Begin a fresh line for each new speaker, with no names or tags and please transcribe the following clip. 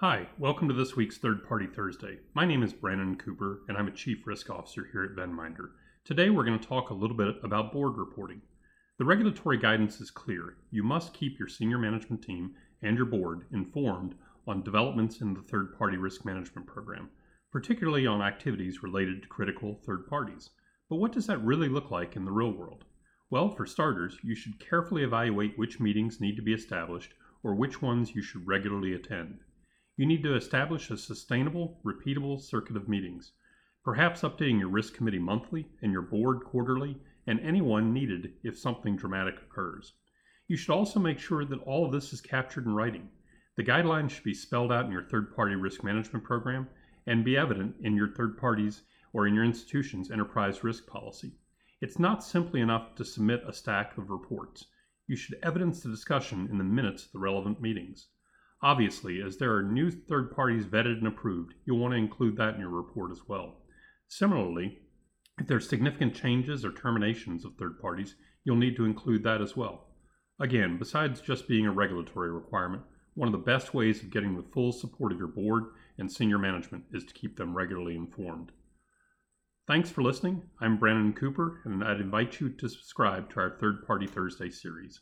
Hi, welcome to this week's Third Party Thursday. My name is Brandon Cooper, and I'm a Chief Risk Officer here at Venminder. Today, we're going to talk a little bit about board reporting. The regulatory guidance is clear. You must keep your senior management team and your board informed on developments in the third party risk management program, particularly on activities related to critical third parties. But what does that really look like in the real world? Well, for starters, you should carefully evaluate which meetings need to be established or which ones you should regularly attend. You need to establish a sustainable, repeatable circuit of meetings, perhaps updating your risk committee monthly and your board quarterly, and anyone needed if something dramatic occurs. You should also make sure that all of this is captured in writing. The guidelines should be spelled out in your third party risk management program and be evident in your third parties or in your institution's enterprise risk policy. It's not simply enough to submit a stack of reports. You should evidence the discussion in the minutes of the relevant meetings. Obviously, as there are new third parties vetted and approved, you'll want to include that in your report as well. Similarly, if there are significant changes or terminations of third parties, you'll need to include that as well. Again, besides just being a regulatory requirement, one of the best ways of getting the full support of your board and senior management is to keep them regularly informed. Thanks for listening. I'm Brandon Cooper, and I'd invite you to subscribe to our Third Party Thursday series.